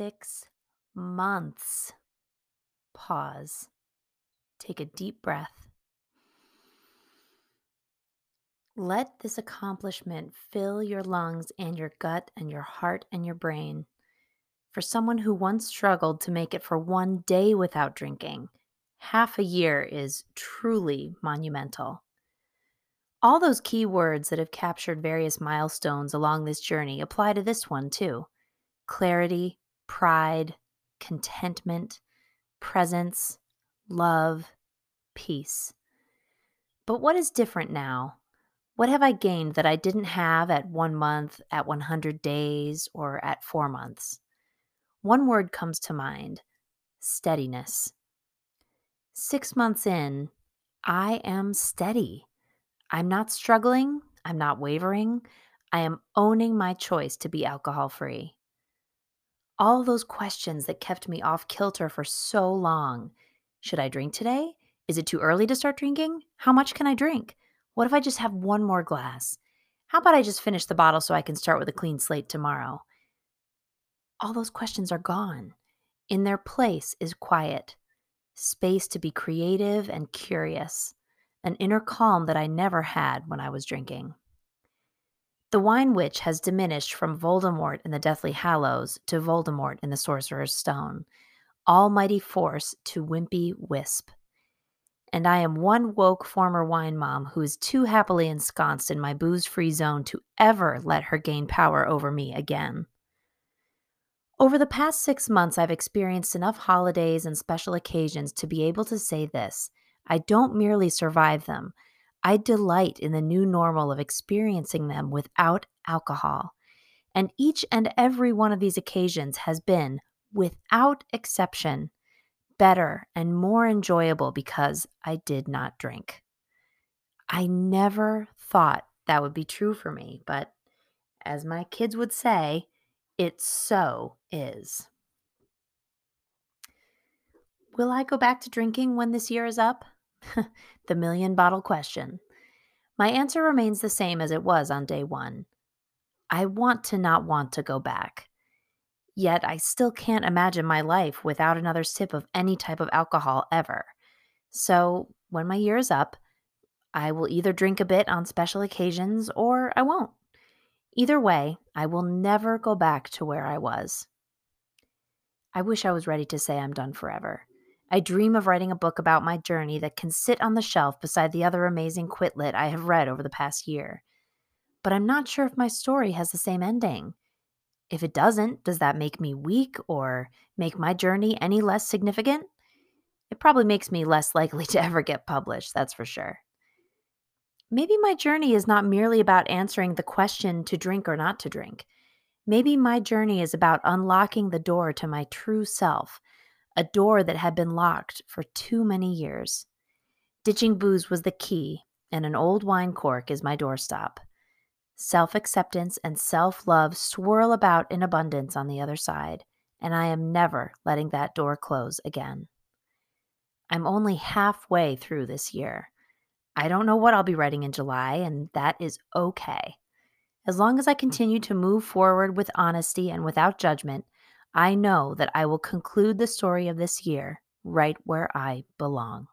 six months. Pause. Take a deep breath. Let this accomplishment fill your lungs and your gut and your heart and your brain. For someone who once struggled to make it for one day without drinking, half a year is truly monumental. All those key words that have captured various milestones along this journey apply to this one too clarity, pride, contentment, presence, love, peace. But what is different now? What have I gained that I didn't have at one month, at 100 days, or at four months? One word comes to mind steadiness. Six months in, I am steady. I'm not struggling. I'm not wavering. I am owning my choice to be alcohol free. All those questions that kept me off kilter for so long. Should I drink today? Is it too early to start drinking? How much can I drink? What if I just have one more glass? How about I just finish the bottle so I can start with a clean slate tomorrow? All those questions are gone. In their place is quiet, space to be creative and curious an inner calm that I never had when I was drinking. The wine witch has diminished from Voldemort in the Deathly Hallows to Voldemort in the Sorcerer's Stone, almighty force to wimpy wisp. And I am one woke former wine mom who is too happily ensconced in my booze free zone to ever let her gain power over me again. Over the past six months, I've experienced enough holidays and special occasions to be able to say this I don't merely survive them, I delight in the new normal of experiencing them without alcohol. And each and every one of these occasions has been, without exception, better and more enjoyable because I did not drink. I never thought that would be true for me, but as my kids would say, it so is. Will I go back to drinking when this year is up? the million bottle question. My answer remains the same as it was on day one. I want to not want to go back. Yet I still can't imagine my life without another sip of any type of alcohol ever. So when my year is up, I will either drink a bit on special occasions or I won't. Either way, I will never go back to where I was. I wish I was ready to say I'm done forever. I dream of writing a book about my journey that can sit on the shelf beside the other amazing quit lit I have read over the past year. But I'm not sure if my story has the same ending. If it doesn't, does that make me weak or make my journey any less significant? It probably makes me less likely to ever get published, that's for sure. Maybe my journey is not merely about answering the question to drink or not to drink. Maybe my journey is about unlocking the door to my true self a door that had been locked for too many years. Ditching booze was the key, and an old wine cork is my doorstop. Self acceptance and self love swirl about in abundance on the other side, and I am never letting that door close again. I'm only halfway through this year. I don't know what I'll be writing in July, and that is okay. As long as I continue to move forward with honesty and without judgment, I know that I will conclude the story of this year right where I belong.